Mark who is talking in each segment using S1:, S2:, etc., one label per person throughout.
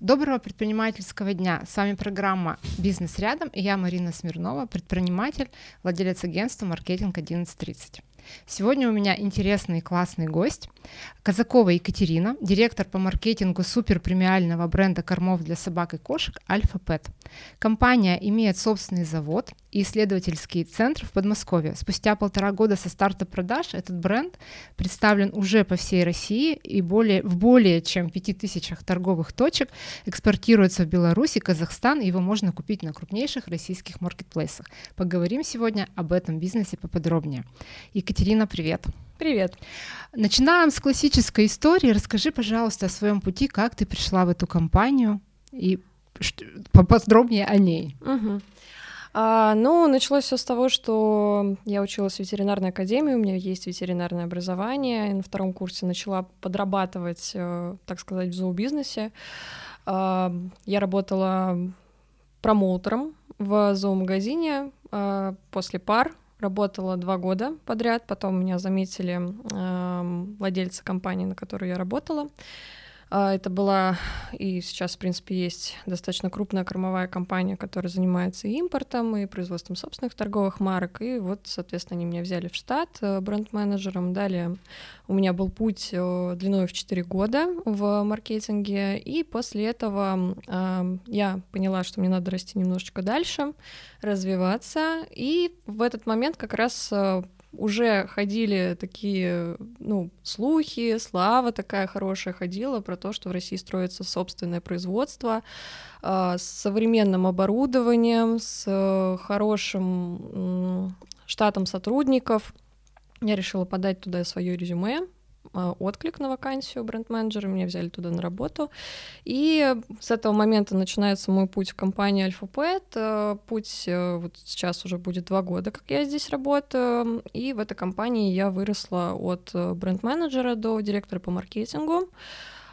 S1: Доброго предпринимательского дня. С вами программа «Бизнес рядом» и я Марина Смирнова, предприниматель, владелец агентства «Маркетинг 1130». Сегодня у меня интересный и классный гость. Казакова Екатерина, директор по маркетингу суперпремиального бренда кормов для собак и кошек Альфа Пэт. Компания имеет собственный завод и исследовательский центр в Подмосковье. Спустя полтора года со старта продаж этот бренд представлен уже по всей России и более, в более чем пяти тысячах торговых точек, экспортируется в Беларусь и Казахстан, его можно купить на крупнейших российских маркетплейсах. Поговорим сегодня об этом бизнесе поподробнее. Екатерина, привет!
S2: Привет.
S1: Начинаем с классической истории. Расскажи, пожалуйста, о своем пути, как ты пришла в эту компанию и поподробнее о ней.
S2: Угу. А, ну, началось все с того, что я училась в ветеринарной академии, у меня есть ветеринарное образование. И на втором курсе начала подрабатывать, э, так сказать, в зообизнесе. А, я работала промоутером в зоомагазине а, после пар работала два года подряд, потом меня заметили э, владельцы компании, на которой я работала. А, это была и сейчас, в принципе, есть достаточно крупная кормовая компания, которая занимается и импортом, и производством собственных торговых марок. И вот, соответственно, они меня взяли в штат э, бренд-менеджером. Далее у меня был путь длиной в 4 года в маркетинге. И после этого я поняла, что мне надо расти немножечко дальше, развиваться. И в этот момент как раз э, уже ходили такие, ну, слухи, слава такая хорошая ходила про то, что в России строится собственное производство э, с современным оборудованием, с э, хорошим э, штатом сотрудников. Я решила подать туда свое резюме, отклик на вакансию бренд-менеджера, меня взяли туда на работу. И с этого момента начинается мой путь в компании Альфа-Пэт. Э, путь э, вот сейчас уже будет два года, как я здесь работаю. И в этой компании я выросла от э, бренд-менеджера до директора по маркетингу.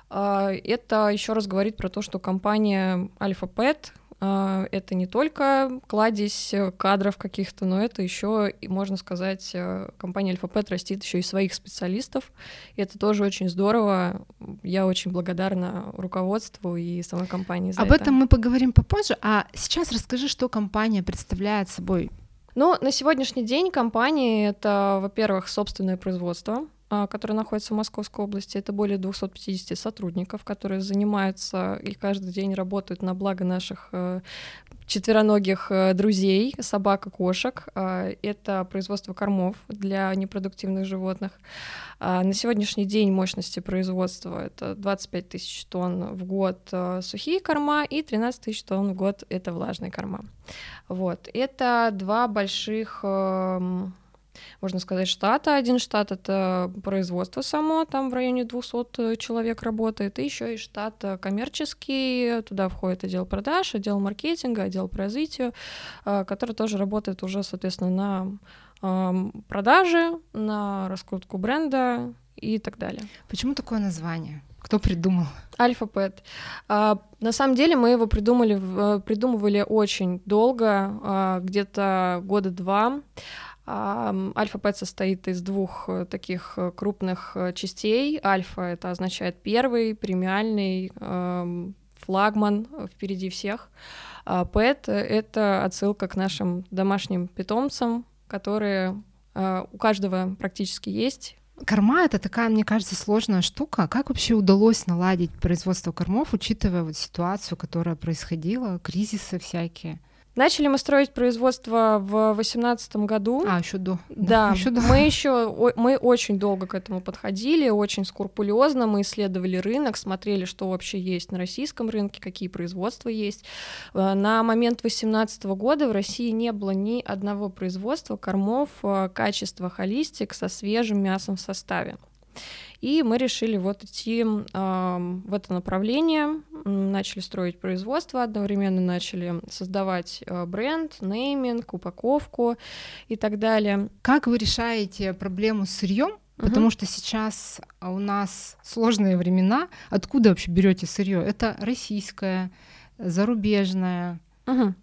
S2: Это еще раз говорит про то, что компания Альфа-Пэт а, это не только кладезь э, кадров каких-то, но это еще, можно сказать, э, компания Альфа-Пэт растит еще и своих специалистов. И это тоже очень здорово. Я очень благодарна руководству и самой компании за
S1: Об
S2: это.
S1: этом мы поговорим попозже. А сейчас расскажи, что компания представляет собой.
S2: Ну, на сегодняшний день компания — это, во-первых, собственное производство, а, который находится в Московской области. Это более 250 сотрудников, которые занимаются и каждый день работают на благо наших э, четвероногих э, друзей, собак и кошек. А, это производство кормов для непродуктивных животных. А, на сегодняшний день мощности производства это 25 тысяч тонн в год э, сухие корма и 13 тысяч тонн в год это влажные корма. Вот. Это два больших эм, можно сказать, штата. Один штат — это производство само, там в районе 200 человек работает, и еще и штат коммерческий, туда входит отдел продаж, отдел маркетинга, отдел по развитию, э, который тоже работает уже, соответственно, на продажи, на раскрутку бренда и так далее.
S1: Почему такое название? Кто придумал?
S2: Альфа-Пэт. А, на самом деле мы его придумали, э, придумывали очень долго, а, где-то года два. Альфа-Пэт состоит из двух э, таких э, крупных э, частей. Альфа — это означает первый, премиальный, флагман впереди всех. А Пэт — это отсылка к нашим домашним питомцам, которые у каждого практически есть.
S1: Корма — это такая, мне кажется, сложная штука. Как вообще удалось наладить производство кормов, учитывая вот ситуацию, которая происходила, кризисы всякие?
S2: Начали мы строить производство в восемнадцатом году.
S1: А, еще до.
S2: Да, еще до. мы еще мы очень долго к этому подходили, очень скрупулезно. Мы исследовали рынок, смотрели, что вообще есть на российском рынке, какие производства есть. Э, на момент восемнадцатого года в России не было ни одного производства кормов э, качества холистик со свежим мясом в составе. И мы решили вот идти э, в это направление, начали строить производство, одновременно начали создавать э, бренд, нейминг, упаковку и так далее.
S1: Как вы решаете проблему с сырьем? Потому угу. что сейчас у нас сложные времена. Откуда вообще берете сырье? Это российское, зарубежное.
S2: Угу.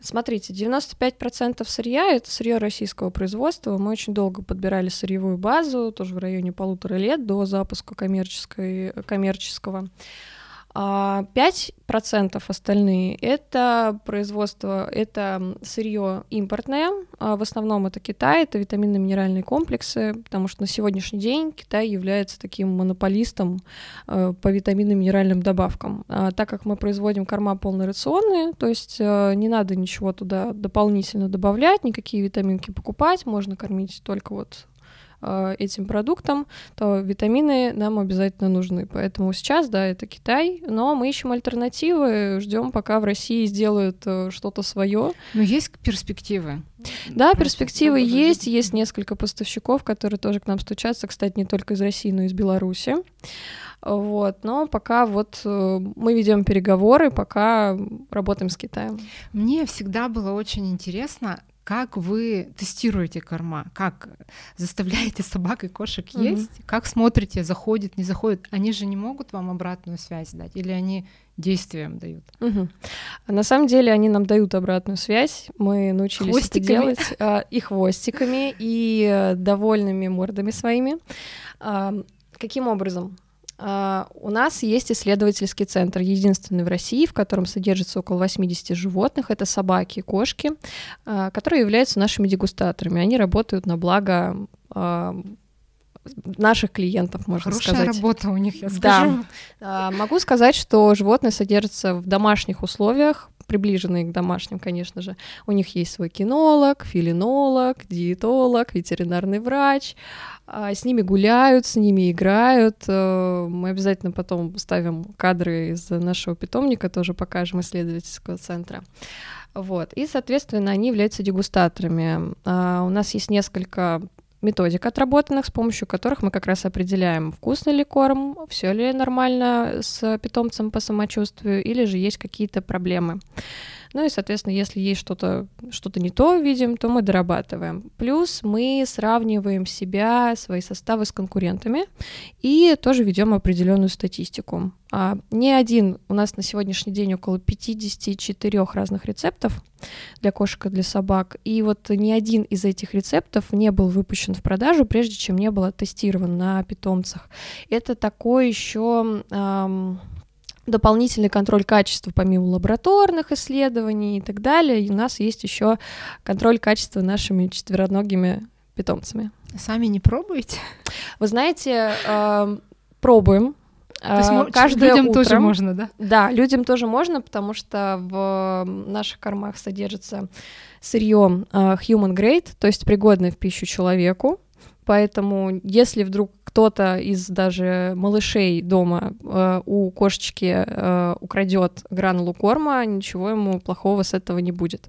S2: Смотрите, 95% сырья — это сырье российского производства. Мы очень долго подбирали сырьевую базу, тоже в районе полутора лет до запуска коммерческой, коммерческого. А 5% остальные — это производство, это сырье импортное, а в основном это Китай, это витаминно-минеральные комплексы, потому что на сегодняшний день Китай является таким монополистом э, по витаминно-минеральным добавкам. А так как мы производим корма полнорационные, то есть э, не надо ничего туда дополнительно добавлять, никакие витаминки покупать, можно кормить только вот этим продуктом, то витамины нам обязательно нужны. Поэтому сейчас, да, это Китай, но мы ищем альтернативы, ждем, пока в России сделают э, что-то свое.
S1: Но есть перспективы.
S2: Да, перспективы есть. Есть несколько поставщиков, которые тоже к нам стучатся, кстати, не только из России, но и из Беларуси. Вот, но пока вот э, мы ведем переговоры, пока работаем с Китаем.
S1: Мне всегда было очень интересно, как вы тестируете корма, как заставляете собак и кошек mm-hmm. есть, как смотрите, заходит, не заходит. Они же не могут вам обратную связь дать, или они действием дают?
S2: Угу. На самом деле они нам дают обратную связь. Мы научились хвостиками. это делать а, и хвостиками, и э, довольными мордами своими. Каким образом? Uh, у нас есть исследовательский центр, единственный в России, в котором содержится около 80 животных. Это собаки и кошки, uh, которые являются нашими дегустаторами. Они работают на благо uh, наших клиентов, можно
S1: Хорошая
S2: сказать.
S1: работа у них, я скажу.
S2: Да. Могу сказать, что животные содержатся в домашних условиях, приближенные к домашним, конечно же. У них есть свой кинолог, филинолог, диетолог, ветеринарный врач. А, с ними гуляют, с ними играют. Э, мы обязательно потом ставим кадры из нашего питомника, тоже покажем исследовательского центра. Вот. И, соответственно, они являются дегустаторами. А, у нас есть несколько методик отработанных, с помощью которых мы как раз определяем, вкусный ли корм, все ли нормально с питомцем по самочувствию, или же есть какие-то проблемы. Ну и, соответственно, если есть что-то что не то видим, то мы дорабатываем. Плюс мы сравниваем себя, свои составы с конкурентами и тоже ведем определенную статистику. А, не один, у нас на сегодняшний день около 54 разных рецептов для кошек и для собак, и вот ни один из этих рецептов не был выпущен в продажу, прежде чем не был тестирован на питомцах. Это такой еще... Эм, дополнительный контроль качества помимо лабораторных исследований и так далее. И у нас есть еще контроль качества нашими четвероногими питомцами.
S1: Сами не пробуете?
S2: Вы знаете, э, пробуем.
S1: То есть э, каждое людям
S2: утро.
S1: тоже можно, да?
S2: Да, людям тоже можно, потому что в наших кормах содержится сырье э, human grade, то есть пригодное в пищу человеку. Поэтому, если вдруг кто-то из даже малышей дома э, у кошечки э, украдет гранулу корма, ничего ему плохого с этого не будет.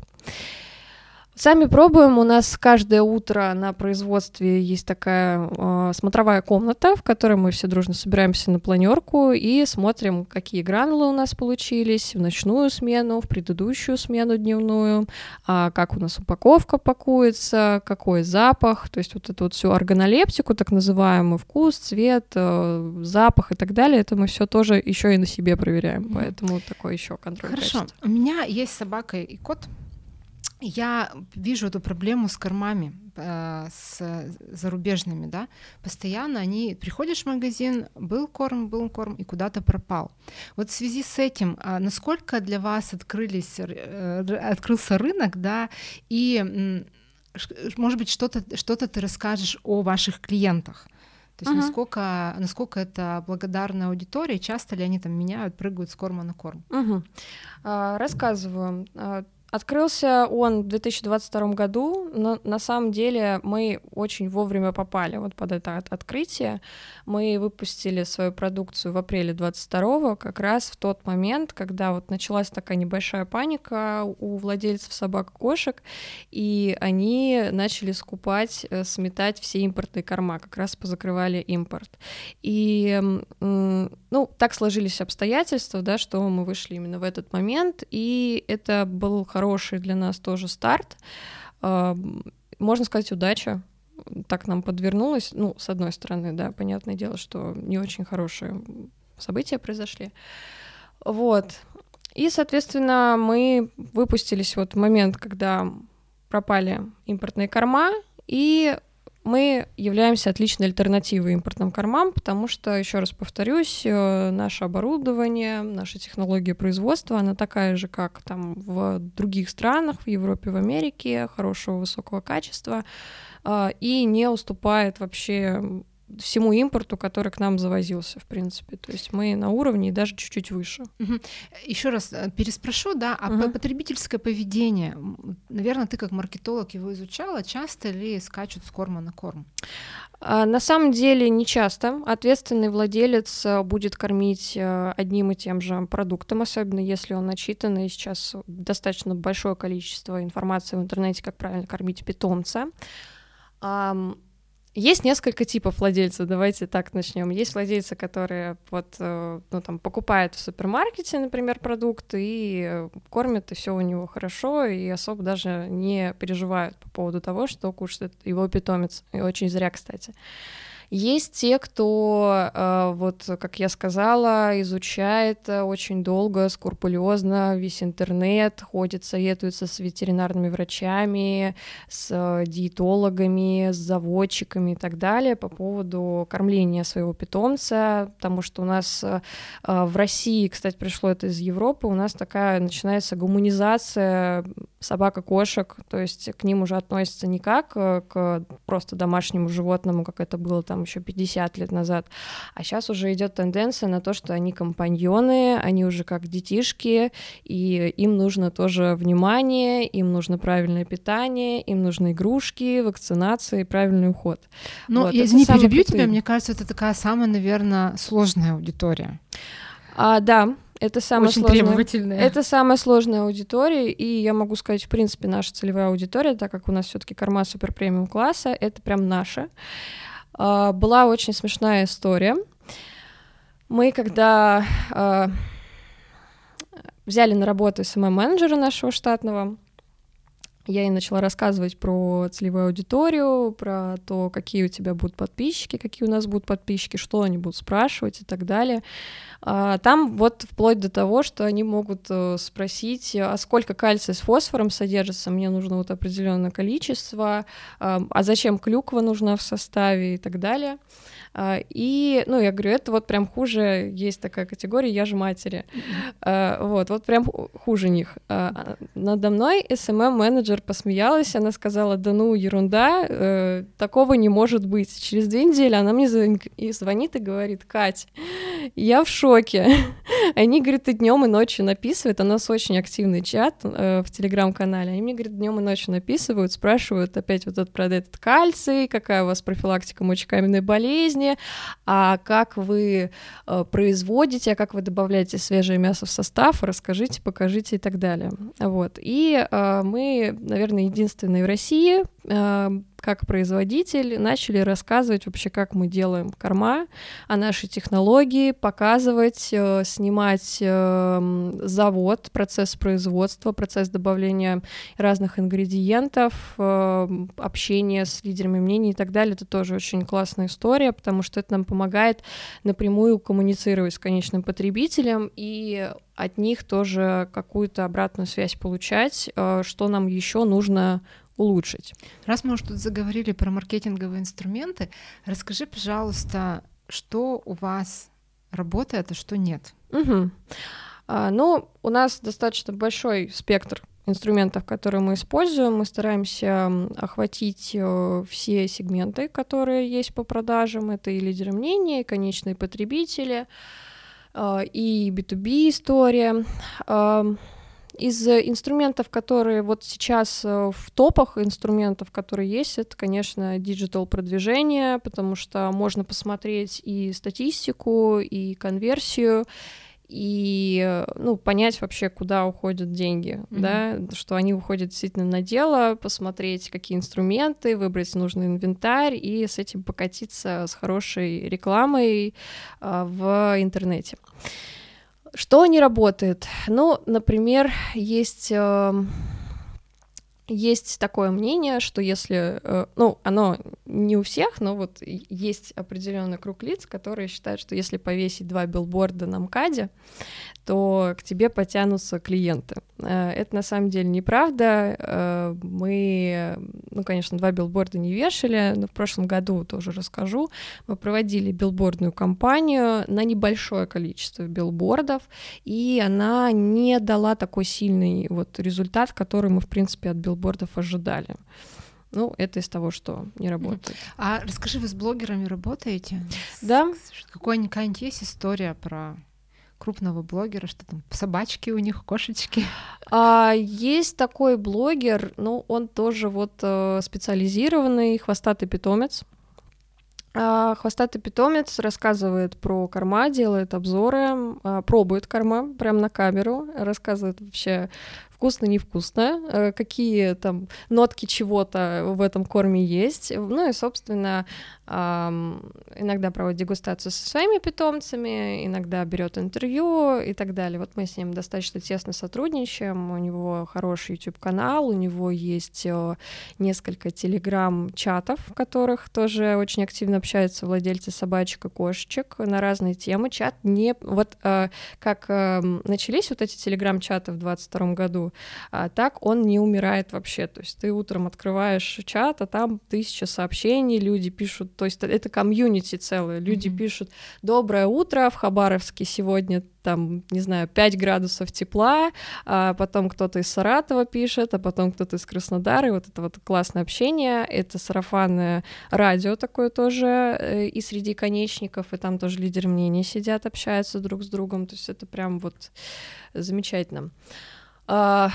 S2: Сами пробуем. У нас каждое утро на производстве есть такая э, смотровая комната, в которой мы все дружно собираемся на планерку и смотрим, какие гранулы у нас получились в ночную смену, в предыдущую смену дневную, э, как у нас упаковка пакуется, какой запах, то есть вот эту вот всю органолептику, так называемый вкус, цвет, э, запах и так далее, это мы все тоже еще и на себе проверяем, поэтому такой еще контроль.
S1: Хорошо.
S2: Качества.
S1: У меня есть собака и кот. Я вижу эту проблему с кормами, э, с зарубежными, да, постоянно они, приходишь в магазин, был корм, был корм и куда-то пропал. Вот в связи с этим, а насколько для вас открылись, э, открылся рынок, да, и, может быть, что-то что ты расскажешь о ваших клиентах, то есть uh-huh. насколько, насколько это благодарная аудитория, часто ли они там меняют, прыгают с корма на корм?
S2: Uh, рассказываю. Открылся он в 2022 году, но на самом деле мы очень вовремя попали вот под это от открытие. Мы выпустили свою продукцию в апреле 22 как раз в тот момент, когда вот началась такая небольшая паника у владельцев собак и кошек, и они начали скупать, э, сметать все импортные корма, как раз позакрывали импорт. И, ну, так сложились обстоятельства, да, что мы вышли именно в этот момент, и это был хороший хороший для нас тоже старт. Можно сказать, удача. Так нам подвернулась. Ну, с одной стороны, да, понятное дело, что не очень хорошие события произошли. Вот. И, соответственно, мы выпустились вот в момент, когда пропали импортные корма, и мы являемся отличной альтернативой импортным кормам, потому что, еще раз повторюсь, э, наше оборудование, наша технология производства, она такая же, как там в других странах, в Европе, в Америке, хорошего высокого качества, э, и не уступает вообще всему импорту, который к нам завозился, в принципе. То есть мы на уровне и даже чуть-чуть выше.
S1: Угу. Еще раз э, переспрошу, да, а угу. потребительское поведение, наверное, ты как маркетолог его изучала, часто ли скачут с корма на корм?
S2: А, на самом деле не часто. Ответственный владелец э, будет кормить э, одним и тем же продуктом, особенно если он начитан, и сейчас достаточно большое количество информации в интернете, как правильно кормить питомца. Есть несколько типов владельцев, давайте так начнем. Есть владельцы, которые вот, э, ну, там, покупают в супермаркете, например, продукты и э, кормят, и все у него хорошо, и особо даже не переживают по поводу того, что кушает его питомец. И очень зря, кстати. Есть те, кто, э, вот, как я сказала, изучает э, очень долго, скрупулезно весь интернет, ходит, советуется с ветеринарными врачами, с э, диетологами, с заводчиками и так далее по поводу кормления своего питомца, потому что у нас в России, кстати, пришло это из Европы, у нас такая начинается гуманизация собак-кошек, то есть к ним уже относятся не как к просто домашнему животному, как это было там еще 50 лет назад. А сейчас уже идет тенденция на то, что они компаньоны, они уже как детишки, и им нужно тоже внимание, им нужно правильное питание, им нужны игрушки, вакцинации, правильный уход.
S1: Ну, вот, я, извини, перебью тебя, мне кажется, это такая самая, наверное, сложная аудитория.
S2: А, да, это самая
S1: Очень
S2: сложная,
S1: требовательная.
S2: Это самая сложная аудитория, и я могу сказать, в принципе, наша целевая аудитория, так как у нас все таки корма супер премиум класса, это прям наша. А, была очень смешная история. Мы когда а, взяли на работу SMM-менеджера нашего штатного, я ей начала рассказывать про целевую аудиторию, про то, какие у тебя будут подписчики, какие у нас будут подписчики, что они будут спрашивать и так далее. А, там вот вплоть до того, что они могут э, спросить, а сколько кальция с фосфором содержится, мне нужно вот определенное количество, а зачем клюква нужна в составе и так далее. А, и, ну, я говорю, это вот прям хуже, есть такая категория, я же матери. Mm-hmm. Вот, вот прям хуже них. А, надо мной SMM-менеджер посмеялась, она сказала, да ну, ерунда, э, такого не может быть. Через две недели она мне звонит и говорит, Кать, я в шоке. Они, говорит, и днем и ночью написывают, у нас очень активный чат э, в телеграм-канале, они мне, говорит, днем и ночью написывают, спрашивают опять вот этот, про этот кальций, какая у вас профилактика мочекаменной болезни, жизни, а как вы э, производите, а как вы добавляете свежее мясо в состав, расскажите, покажите и так далее. Вот. И э, мы, наверное, единственные в России, как производитель, начали рассказывать вообще, как мы делаем корма, о нашей технологии, показывать, э, снимать э, завод, процесс производства, процесс добавления разных ингредиентов, э, общение с лидерами мнений и так далее. Это тоже очень классная история, потому что это нам помогает напрямую коммуницировать с конечным потребителем и от них тоже какую-то обратную связь получать, что нам еще нужно улучшить.
S1: Раз мы уже тут заговорили про маркетинговые инструменты, расскажи, пожалуйста, что у вас работает, а что нет?
S2: Угу. А, ну, у нас достаточно большой спектр инструментов, которые мы используем. Мы стараемся охватить э, все сегменты, которые есть по продажам. Это и лидеры мнения, и конечные потребители, э, и B2B история. Из инструментов, которые вот сейчас э, в топах инструментов, которые есть, это, конечно, digital продвижение, потому что можно посмотреть и статистику, и конверсию, и ну, понять вообще, куда уходят деньги, mm-hmm. да, что они уходят действительно на дело, посмотреть, какие инструменты, выбрать нужный инвентарь и с этим покатиться с хорошей рекламой а, в интернете. Что не работает? Ну, например, есть э, есть такое мнение, что если, э, ну, оно не у всех, но вот есть определенный круг лиц, которые считают, что если повесить два билборда на МКАДе, то к тебе потянутся клиенты. Э, это на самом деле неправда. Э, мы, ну, конечно, два билборда не вешали, но в прошлом году тоже расскажу. Мы проводили билбордную кампанию на небольшое количество билбордов, и она не дала такой сильный вот результат, который мы, в принципе, от билбордов ожидали. Ну, это из того, что не работает.
S1: А расскажи, вы с блогерами работаете?
S2: Да.
S1: Какая-нибудь есть история про крупного блогера, что там собачки у них, кошечки?
S2: А, есть такой блогер, ну, он тоже вот э, специализированный, хвостатый питомец. А, хвостатый питомец рассказывает про корма, делает обзоры, а, пробует корма прямо на камеру, рассказывает вообще вкусно, невкусно, э, какие там нотки чего-то в этом корме есть. Ну и, собственно, иногда проводит дегустацию со своими питомцами, иногда берет интервью и так далее. Вот мы с ним достаточно тесно сотрудничаем, у него хороший YouTube-канал, у него есть э, несколько телеграм-чатов, в которых тоже очень активно общаются владельцы собачек и кошечек на разные темы. Чат не... Вот э, как эм, начались вот эти телеграм-чаты в 22 году, а так он не умирает вообще. То есть ты утром открываешь чат, а там тысяча сообщений, люди пишут, то есть это комьюнити целое, люди mm-hmm. пишут «Доброе утро, в Хабаровске сегодня там, не знаю, 5 градусов тепла, а потом кто-то из Саратова пишет, а потом кто-то из Краснодара, и вот это вот классное общение, это сарафанное радио такое тоже, э, и среди конечников, и там тоже лидеры мнений сидят, общаются друг с другом, то есть это прям вот замечательно.
S1: А...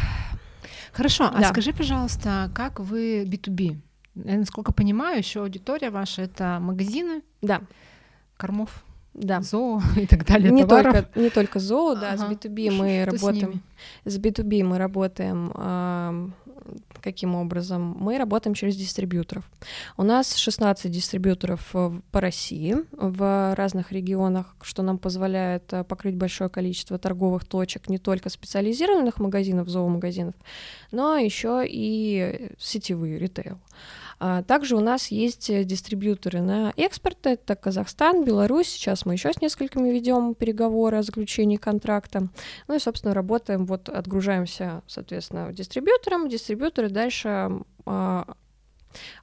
S1: Хорошо, а да. а скажи, пожалуйста, как вы B2B? Я, насколько понимаю, еще аудитория ваша это магазины,
S2: да.
S1: кормов,
S2: да.
S1: зоо и так далее.
S2: Не только не только зоо, да, ага. с B2B мы Что работаем. С, с B2B мы работаем э, каким образом? Мы работаем через дистрибьюторов. У нас 16 дистрибьюторов э, по России в разных регионах, что нам позволяет э, покрыть большое количество торговых точек, не только специализированных магазинов, зоомагазинов, но еще и сетевые ритейл. Также у нас есть э, дистрибьюторы на экспорт, это Казахстан, Беларусь. Сейчас мы еще с несколькими ведем переговоры о заключении контракта. Ну и, собственно, работаем, вот отгружаемся, соответственно, дистрибьюторам. Дистрибьюторы дальше а,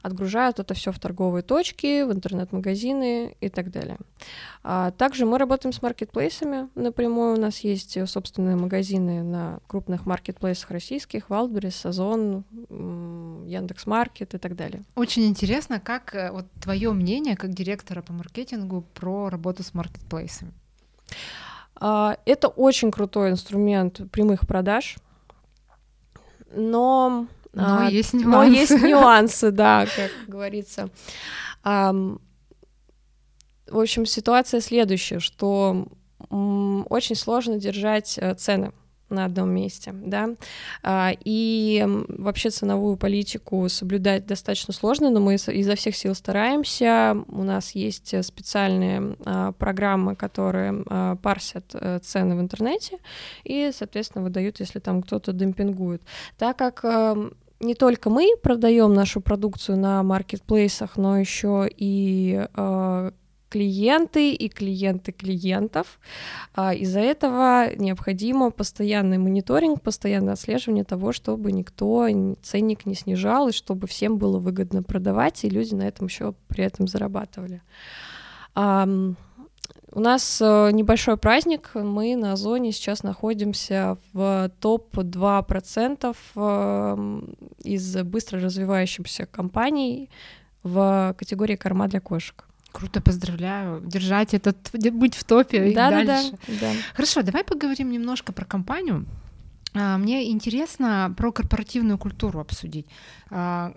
S2: отгружают это все в торговые точки, в интернет-магазины и так далее. А также мы работаем с маркетплейсами напрямую. У нас есть собственные магазины на крупных маркетплейсах российских, Wildberries, Озон, Яндекс.Маркет и так далее.
S1: Очень интересно, как э, вот твое мнение как директора по маркетингу про работу с маркетплейсами?
S2: А, это очень крутой инструмент прямых продаж, но
S1: но а, есть нюансы.
S2: Но есть нюансы, да, как говорится. А, в общем, ситуация следующая, что очень сложно держать э, цены на одном месте, да, а, и вообще ценовую политику соблюдать достаточно сложно, но мы изо всех сил стараемся. У нас есть э, специальные а, программы, которые а, парсят э, цены в интернете и, соответственно, выдают, если там кто-то демпингует. Так как эм, не только мы продаем нашу продукцию на маркетплейсах, но еще и э, клиенты и клиенты клиентов. А из-за этого необходимо постоянный мониторинг, постоянное отслеживание того, чтобы никто ценник не снижал и чтобы всем было выгодно продавать, и люди на этом еще при этом зарабатывали. У нас э, небольшой праздник. Мы на Озоне сейчас находимся в топ-2% эм, из быстро развивающихся компаний в категории корма для кошек.
S1: Круто, поздравляю. Держать этот, быть в топе да, и да, дальше. Да, да. Хорошо, давай поговорим немножко про компанию. А, мне интересно про корпоративную культуру обсудить. А,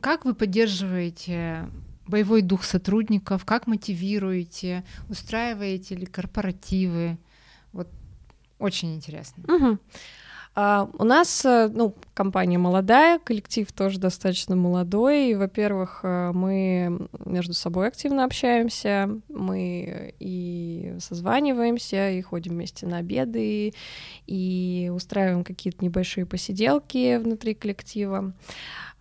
S1: как вы поддерживаете боевой дух сотрудников, как мотивируете, устраиваете ли корпоративы? Вот очень интересно.
S2: Угу. А, у нас, э, ну, компания молодая, коллектив тоже достаточно молодой. Во-первых, э, мы между собой активно общаемся, мы и созваниваемся, и ходим вместе на обеды, и устраиваем какие-то небольшие посиделки внутри коллектива.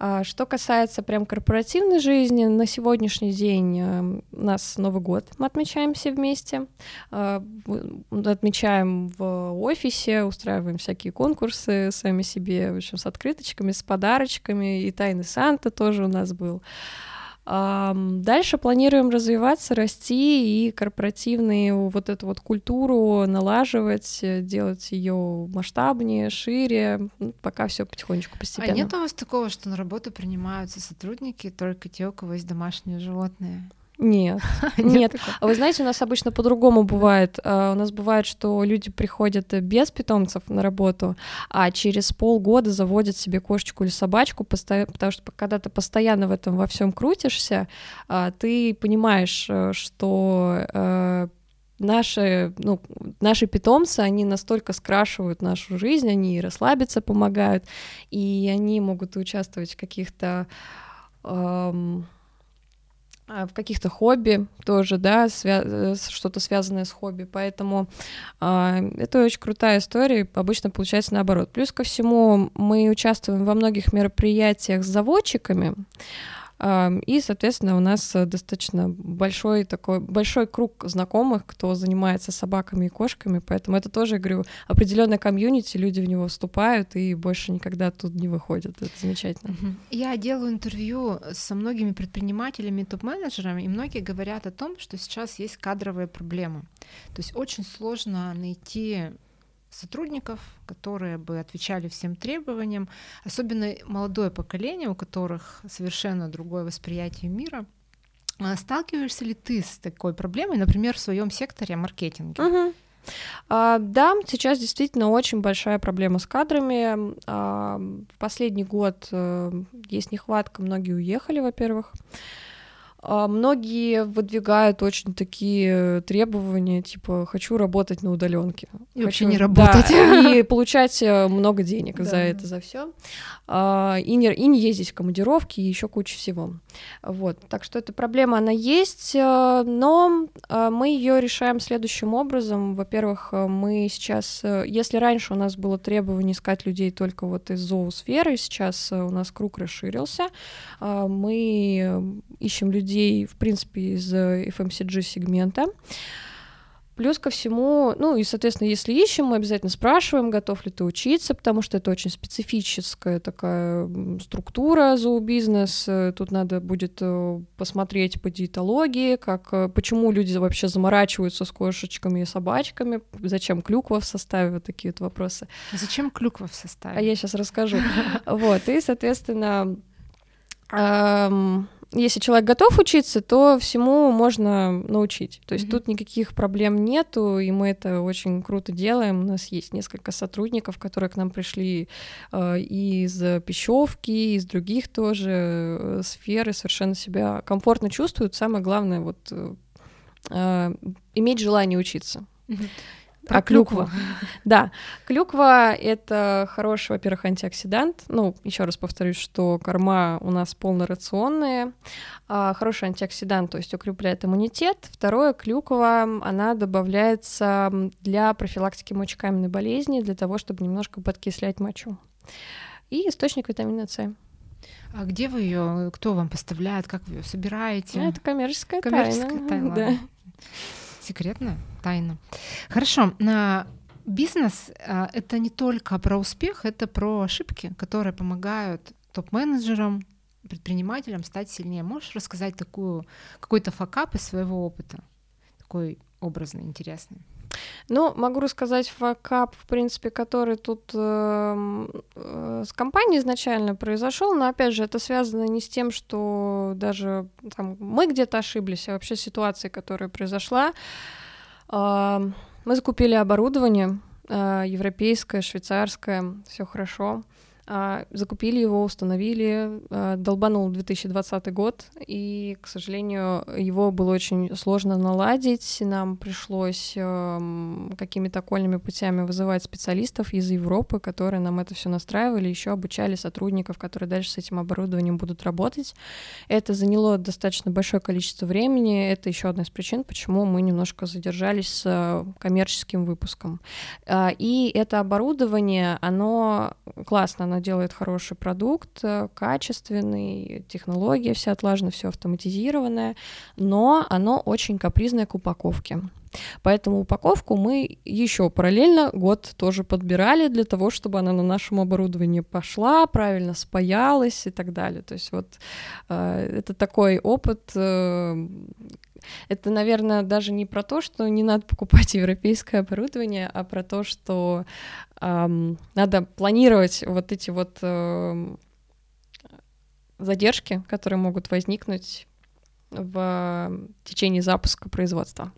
S2: А что касается прям корпоративной жизни, на сегодняшний день э, у нас Новый год, мы отмечаем все вместе, а, отмечаем в офисе, устраиваем всякие конкурсы сами себе, в общем, с открыточками, с подарочками, и Тайны Санта тоже у нас был. Дальше планируем развиваться, расти и корпоративную вот эту вот культуру налаживать, э, делать ее масштабнее, шире, пока все потихонечку, постепенно.
S1: А нет у вас такого, что на работу принимаются сотрудники только те, у кого есть домашние животные?
S2: Нет, нет. А вы знаете, у нас обычно по-другому бывает. А, у нас бывает, что люди приходят без питомцев на работу, а через полгода заводят себе кошечку или собачку, потому что когда ты постоянно в этом во всем крутишься, а, ты понимаешь, э, что э, наши, ну, наши питомцы, они настолько скрашивают нашу жизнь, они расслабиться помогают, и они могут участвовать в каких-то эм, в каких-то хобби тоже, да, свя- э, что-то связанное с хобби, поэтому э, это очень крутая история, обычно получается наоборот. Плюс ко всему мы участвуем во многих мероприятиях с заводчиками, и, соответственно, у нас э, достаточно большой такой большой круг знакомых, кто занимается собаками и кошками, поэтому это тоже, я говорю, определенная комьюнити, люди в него вступают и больше никогда тут не выходят. Это замечательно.
S1: Я делаю интервью со многими предпринимателями, топ-менеджерами, и многие говорят о том, что сейчас есть кадровые проблемы. То есть очень сложно найти сотрудников, которые бы отвечали всем требованиям, особенно молодое поколение, у которых совершенно другое восприятие мира. А сталкиваешься ли ты с такой проблемой, например, в своем секторе маркетинга?
S2: Угу. А, да, сейчас действительно очень большая проблема с кадрами. А, в последний год а, есть нехватка, многие уехали, во-первых. А, многие выдвигают очень такие требования, типа хочу работать на удаленке,
S1: и вообще не работать
S2: да, и получать э, много денег да. за это, за все, а, и не и не ездить в командировки и еще куча всего. Вот, так что эта проблема она есть, э, но э, мы ее решаем следующим образом. Во-первых, мы сейчас, если раньше у нас было требование искать людей только вот из зоосферы, сейчас у нас круг расширился, мы ищем людей людей, в принципе, из FMCG-сегмента. Плюс ко всему, ну и, соответственно, если ищем, мы обязательно спрашиваем, готов ли ты учиться, потому что это очень специфическая такая структура зообизнес. Тут надо будет э, посмотреть по диетологии, как, э, почему люди вообще заморачиваются с кошечками и собачками, зачем клюква в составе, вот такие вот вопросы.
S1: Зачем клюква в составе?
S2: А я сейчас расскажу. Вот, и, соответственно, если человек готов учиться, то всему можно научить. То есть mm-hmm. тут никаких проблем нету, и мы это очень круто делаем. У нас есть несколько сотрудников, которые к нам пришли э, из пищевки, из других тоже э, сфер, и совершенно себя комфортно чувствуют. Самое главное вот э, э иметь желание учиться.
S1: Mm-hmm. Про а клюкву.
S2: Да, клюква — это хороший, во-первых, антиоксидант. Ну, еще раз повторюсь, что корма у нас полнорационные. А, хороший антиоксидант, то есть укрепляет иммунитет. Второе, клюква, она добавляется для профилактики мочекаменной болезни, для того, чтобы немножко подкислять мочу. И источник витамина С.
S1: А где вы ее, кто вам поставляет, как вы ее собираете?
S2: Это коммерческая,
S1: коммерческая тайна. тайна. Да. Секретная тайна. Хорошо. На бизнес а, это не только про успех, это про ошибки, которые помогают топ-менеджерам, предпринимателям стать сильнее. Можешь рассказать такую какой-то факап из своего опыта, такой образный, интересный?
S2: Ну, могу рассказать факап, в принципе, который тут э, э, с компанией изначально произошел, но опять же, это связано не с тем, что даже там, мы где-то ошиблись, а вообще ситуация, которая произошла. Э, мы закупили оборудование э, европейское, швейцарское, все хорошо. А, закупили его, установили, а, долбанул 2020 год, и, к сожалению, его было очень сложно наладить. Нам пришлось эм, какими-то окольными путями вызывать специалистов из Европы, которые нам это все настраивали, еще обучали сотрудников, которые дальше с этим оборудованием будут работать. Это заняло достаточно большое количество времени. Это еще одна из причин, почему мы немножко задержались с коммерческим выпуском. А, и это оборудование, оно классно, оно делает хороший продукт, э, качественный, технология вся отлажена, все автоматизированное, но оно очень капризное к упаковке. Поэтому упаковку мы еще параллельно год тоже подбирали для того, чтобы она на нашем оборудовании пошла, правильно спаялась и так далее. То есть вот э, это такой опыт. Э, это, наверное, даже не про то, что не надо покупать европейское оборудование, а про то, что надо планировать вот эти вот э, задержки, которые могут возникнуть в течение запуска производства.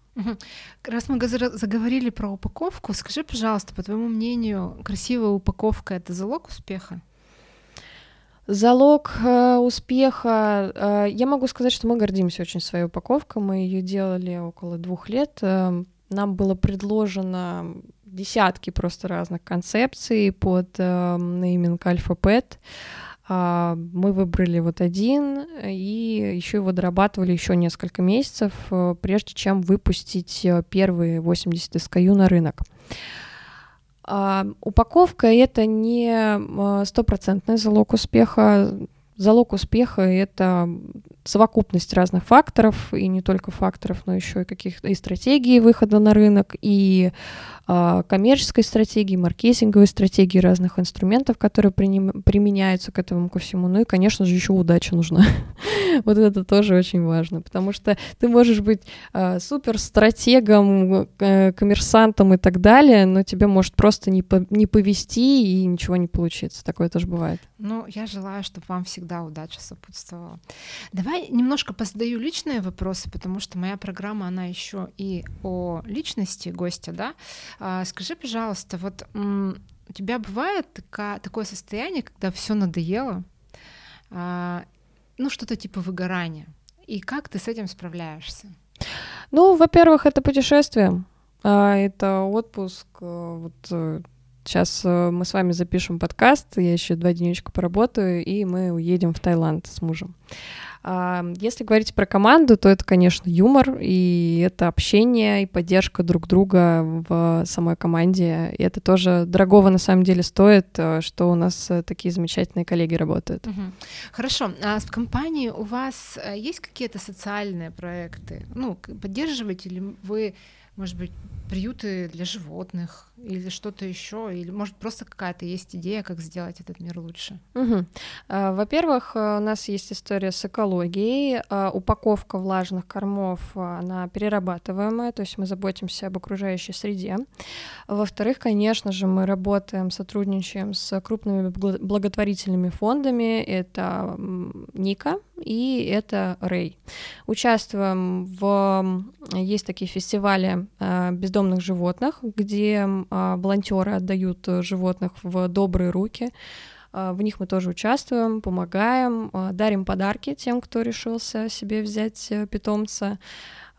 S1: Раз мы заговорили про упаковку, скажи, пожалуйста, по твоему мнению, красивая упаковка это залог успеха?
S2: Залог э, успеха. Э, я могу сказать, что мы гордимся очень своей упаковкой. Мы ее делали около двух лет. Э, нам было предложено десятки просто разных концепций под э, нейминг Альфа-Пэт. А, мы выбрали вот один и еще его дорабатывали еще несколько месяцев, э, прежде чем выпустить э, первые 80 SKU на рынок. А, упаковка это не э, стопроцентный залог успеха. Залог успеха это совокупность разных факторов, и не только факторов, но еще и каких-то и стратегии выхода на рынок, и э, коммерческой стратегии, маркетинговой стратегии разных инструментов, которые приним, применяются к этому ко всему. Ну и, конечно же, еще удача нужна. вот это тоже очень важно, потому что ты можешь быть э, супер стратегом, э, коммерсантом и так далее, но тебе может просто не, по, не повести и ничего не получится. Такое тоже бывает.
S1: Ну, я желаю, чтобы вам всегда удача сопутствовала. Давай Давай немножко позадаю личные вопросы, потому что моя программа, она еще и о личности гостя, да. А, скажи, пожалуйста, вот у тебя бывает такое состояние, когда все надоело, а, ну что-то типа выгорания, и как ты с этим справляешься?
S2: Ну, во-первых, это путешествие, а, это отпуск, э, вот Сейчас э, мы с вами запишем подкаст, я еще два денечка поработаю, и мы уедем в Таиланд с мужем. Если говорить про команду, то это, конечно, юмор, и это общение и поддержка друг друга в самой команде. И это тоже дорогого на самом деле стоит, э, что у нас э, такие замечательные коллеги работают.
S1: Угу. Хорошо. А в компании у вас э, есть какие-то социальные проекты? Ну, поддерживаете ли вы, может быть, приюты для животных или что-то еще, или может просто какая-то есть идея, как сделать этот мир лучше?
S2: Угу. Во-первых, э, у нас есть история с экологией. А, упаковка влажных кормов, она перерабатываемая, то есть мы заботимся об окружающей среде. Во-вторых, конечно же, мы работаем, сотрудничаем с крупными благотворительными фондами. Это Ника и это Рэй. Участвуем в... Есть такие фестивали а, бездомных животных, где а, волонтеры отдают э, животных в добрые руки. А, в них мы тоже участвуем, помогаем, дарим подарки тем, кто решился себе взять э, питомца.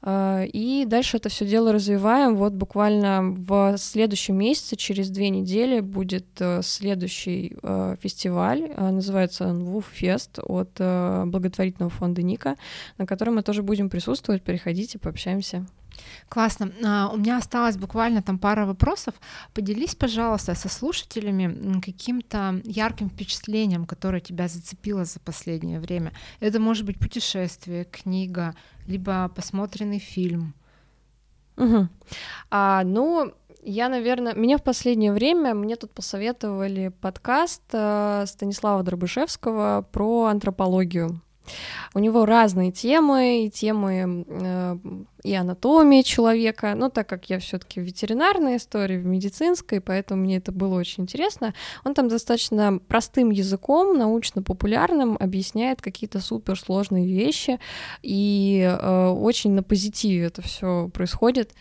S2: И дальше это все дело развиваем. Вот буквально в следующем месяце, через две недели, будет э, следующий фестиваль. Называется он Fest от благотворительного фонда Ника, на котором мы тоже будем присутствовать. Приходите, пообщаемся.
S1: Классно. А, у меня осталось буквально там пара вопросов. Поделись, пожалуйста, со слушателями каким-то ярким впечатлением, которое тебя зацепило за последнее время. Это может быть путешествие, книга, либо посмотренный фильм.
S2: Угу. А, ну, я, наверное, меня в последнее время, мне тут посоветовали подкаст э, Станислава Дробышевского про антропологию. У него разные темы, и темы э, и анатомии человека, но так как я все-таки в ветеринарной истории, в медицинской, поэтому мне это было очень интересно. Он там достаточно простым языком, научно-популярным, объясняет какие-то суперсложные вещи, и э, очень на позитиве это все происходит.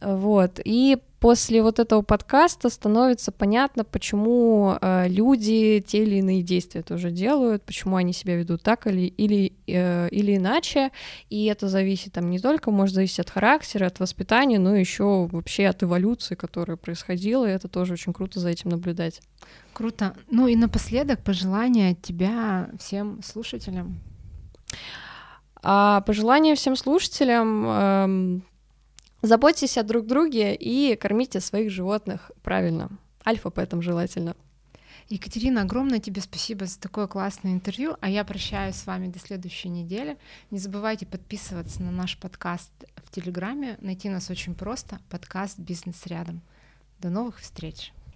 S2: Вот. И после вот этого подкаста становится понятно, почему э, люди те или иные действия тоже делают, почему они себя ведут так или, или, э, или иначе. И это зависит там не только, может зависеть от характера, от воспитания, но еще вообще от эволюции, которая происходила, и это тоже очень круто за этим наблюдать.
S1: Круто. Ну и напоследок пожелания от тебя всем слушателям.
S2: А пожелания всем слушателям эм, Заботьтесь о друг друге и кормите своих животных правильно. Альфа поэтому желательно.
S1: Екатерина, огромное тебе спасибо за такое классное интервью, а я прощаюсь с вами до следующей недели. Не забывайте подписываться на наш подкаст в Телеграме. Найти нас очень просто. Подкаст «Бизнес рядом». До новых встреч!